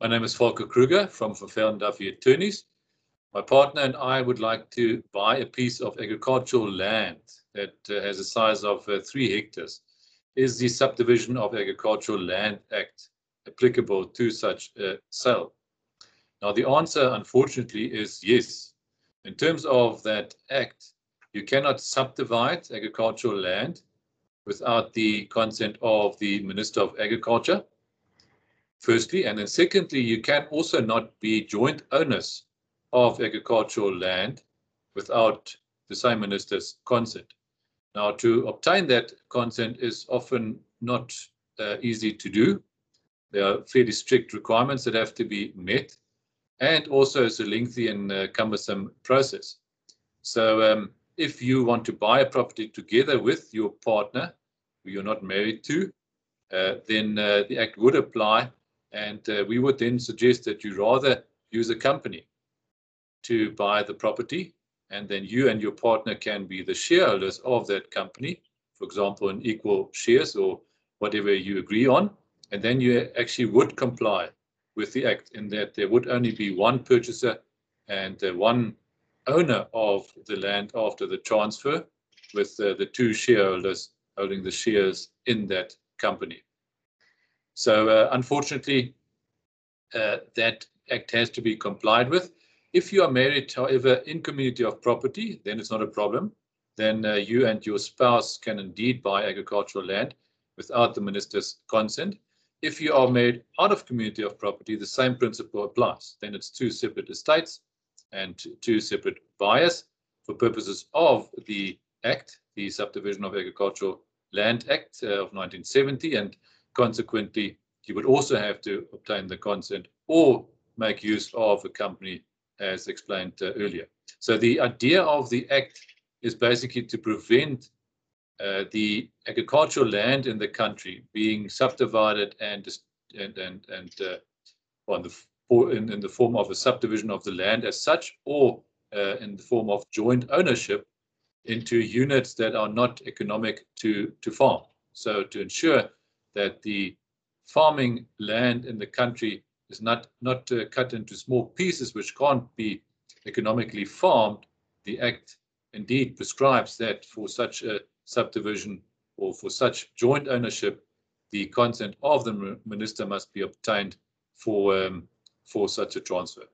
My name is Volker Kruger from Van Velden-Duffey Attorneys. My partner and I would like to buy a piece of agricultural land that uh, has a size of uh, three hectares. Is the Subdivision of Agricultural Land Act applicable to such a sale? Now, the answer, unfortunately, is yes. In terms of that act, you cannot subdivide agricultural land without the consent of the Minister of Agriculture firstly. And then secondly, you can also not be joint owners of agricultural land without the same minister's consent. Now, to obtain that consent is often not uh, easy to do. There are fairly strict requirements that have to be met, and also it's a lengthy and uh, cumbersome process. So, um, if you want to buy a property together with your partner, who you're not married to, uh, then uh, the Act would apply and uh, we would then suggest that you rather use a company to buy the property, and then you and your partner can be the shareholders of that company, for example, in equal shares or whatever you agree on. And then you actually would comply with the act in that there would only be one purchaser and uh, one owner of the land after the transfer, with uh, the two shareholders holding the shares in that company. So uh, unfortunately, uh, that act has to be complied with. If you are married, however, in community of property, then it's not a problem. Then uh, you and your spouse can indeed buy agricultural land without the minister's consent. If you are married out of community of property, the same principle applies. Then it's two separate estates and two separate buyers for purposes of the Act, the Subdivision of Agricultural Land Act uh, of 1970, and Consequently, you would also have to obtain the consent or make use of a company as explained uh, earlier. So the idea of the Act is basically to prevent uh, the agricultural land in the country being subdivided and and and, and uh, on the in, in the form of a subdivision of the land as such, or uh, in the form of joint ownership into units that are not economic to to farm. So to ensure that the farming land in the country is not not uh, cut into small pieces which can't be economically farmed. The Act indeed prescribes that for such a subdivision or for such joint ownership, the consent of the minister must be obtained for um, for such a transfer.